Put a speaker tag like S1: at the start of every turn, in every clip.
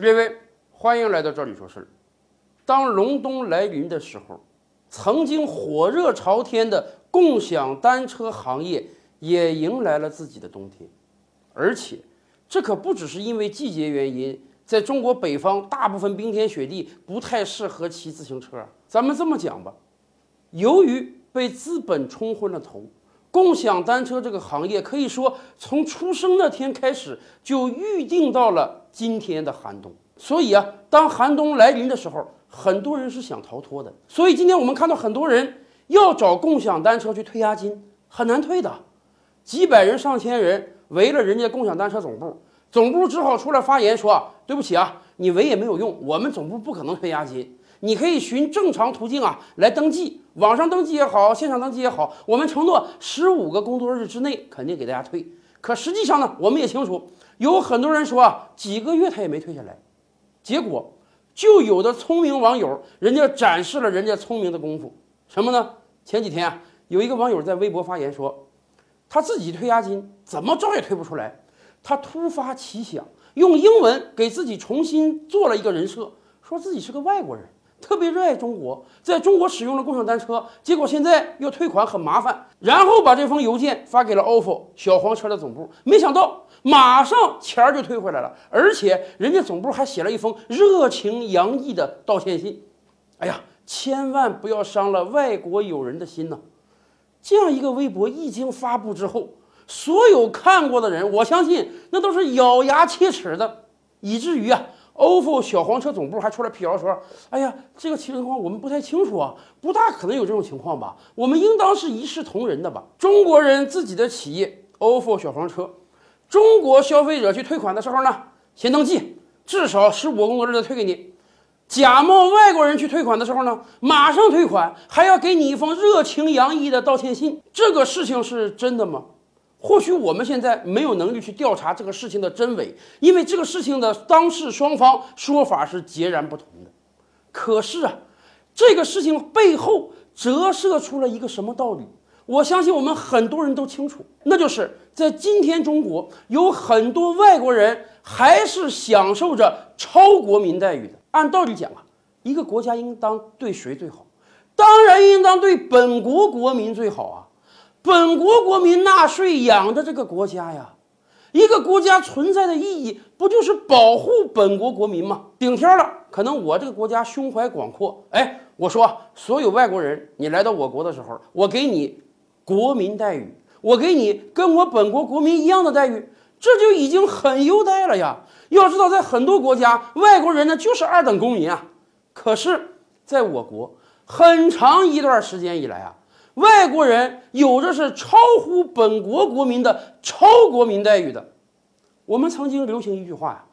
S1: 列位，欢迎来到这里说事儿。当隆冬来临的时候，曾经火热朝天的共享单车行业也迎来了自己的冬天，而且这可不只是因为季节原因，在中国北方大部分冰天雪地不太适合骑自行车。咱们这么讲吧，由于被资本冲昏了头。共享单车这个行业可以说从出生那天开始就预定到了今天的寒冬。所以啊，当寒冬来临的时候，很多人是想逃脱的。所以今天我们看到很多人要找共享单车去退押金，很难退的。几百人、上千人围了人家共享单车总部，总部只好出来发言说：“对不起啊，你围也没有用，我们总部不可能退押金。”你可以循正常途径啊来登记，网上登记也好，现场登记也好，我们承诺十五个工作日之内肯定给大家退。可实际上呢，我们也清楚，有很多人说啊，几个月他也没退下来。结果就有的聪明网友，人家展示了人家聪明的功夫，什么呢？前几天啊，有一个网友在微博发言说，他自己退押金怎么着也退不出来，他突发奇想，用英文给自己重新做了一个人设，说自己是个外国人。特别热爱中国，在中国使用了共享单车，结果现在要退款很麻烦，然后把这封邮件发给了 ofo 小黄车的总部，没想到马上钱儿就退回来了，而且人家总部还写了一封热情洋溢的道歉信。哎呀，千万不要伤了外国友人的心呐！这样一个微博一经发布之后，所有看过的人，我相信那都是咬牙切齿的，以至于啊。Ofo 小黄车总部还出来辟谣说：“哎呀，这个情况我们不太清楚啊，不大可能有这种情况吧？我们应当是一视同仁的吧？中国人自己的企业 ofo 小黄车，中国消费者去退款的时候呢，先登记，至少十五个工作日再退给你。假冒外国人去退款的时候呢，马上退款，还要给你一封热情洋溢的道歉信。这个事情是真的吗？”或许我们现在没有能力去调查这个事情的真伪，因为这个事情的当事双方说法是截然不同的。可是啊，这个事情背后折射出了一个什么道理？我相信我们很多人都清楚，那就是在今天中国有很多外国人还是享受着超国民待遇的。按道理讲啊，一个国家应当对谁最好？当然应当对本国国民最好啊。本国国民纳税养的这个国家呀，一个国家存在的意义不就是保护本国国民吗？顶天了，可能我这个国家胸怀广阔，哎，我说所有外国人，你来到我国的时候，我给你国民待遇，我给你跟我本国国民一样的待遇，这就已经很优待了呀。要知道，在很多国家，外国人呢就是二等公民啊。可是，在我国，很长一段时间以来啊。外国人有着是超乎本国国民的超国民待遇的。我们曾经流行一句话呀，“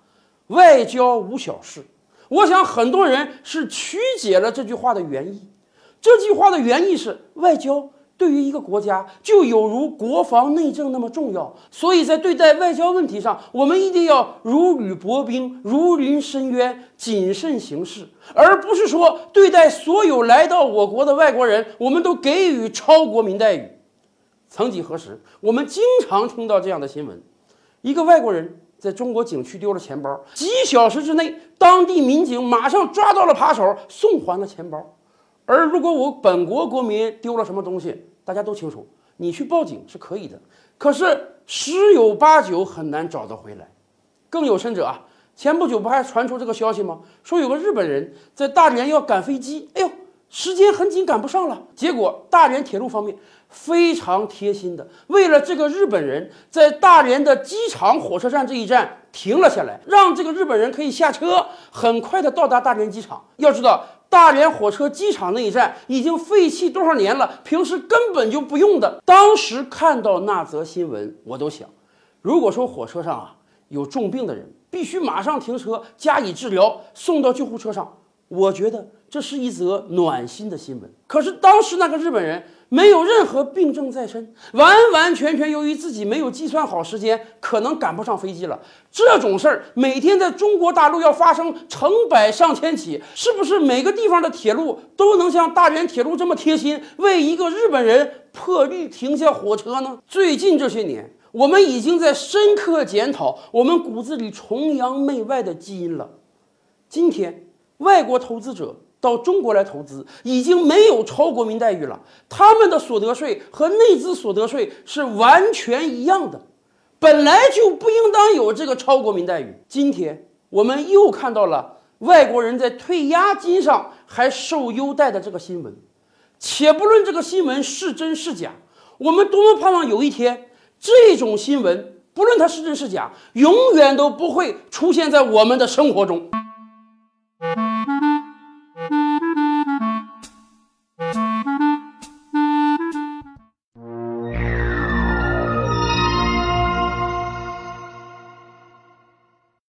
S1: 外交无小事”。我想很多人是曲解了这句话的原意。这句话的原意是外交。对于一个国家，就有如国防内政那么重要，所以在对待外交问题上，我们一定要如履薄冰、如临深渊、谨慎行事，而不是说对待所有来到我国的外国人，我们都给予超国民待遇。曾几何时，我们经常听到这样的新闻：一个外国人在中国景区丢了钱包，几小时之内，当地民警马上抓到了扒手，送还了钱包。而如果我本国国民丢了什么东西，大家都清楚，你去报警是可以的，可是十有八九很难找得回来。更有甚者啊，前不久不还传出这个消息吗？说有个日本人在大连要赶飞机，哎呦，时间很紧，赶不上了。结果大连铁路方面非常贴心的，为了这个日本人，在大连的机场火车站这一站停了下来，让这个日本人可以下车，很快的到达大连机场。要知道。大连火车机场那一站已经废弃多少年了？平时根本就不用的。当时看到那则新闻，我都想，如果说火车上啊有重病的人，必须马上停车加以治疗，送到救护车上，我觉得这是一则暖心的新闻。可是当时那个日本人。没有任何病症在身，完完全全由于自己没有计算好时间，可能赶不上飞机了。这种事儿每天在中国大陆要发生成百上千起，是不是每个地方的铁路都能像大连铁路这么贴心，为一个日本人破例停下火车呢？最近这些年，我们已经在深刻检讨我们骨子里崇洋媚外的基因了。今天外国投资者到中国来投资，已经没有超国民待遇了，他们的所得税和内资所得税是完全一样的，本来就不应当有这个超国民待遇。今天我们又看到了外国人在退押金上还受优待的这个新闻，且不论这个新闻是真是假，我们多么盼望有一天这种新闻，不论它是真是假，永远都不会出现在我们的生活中。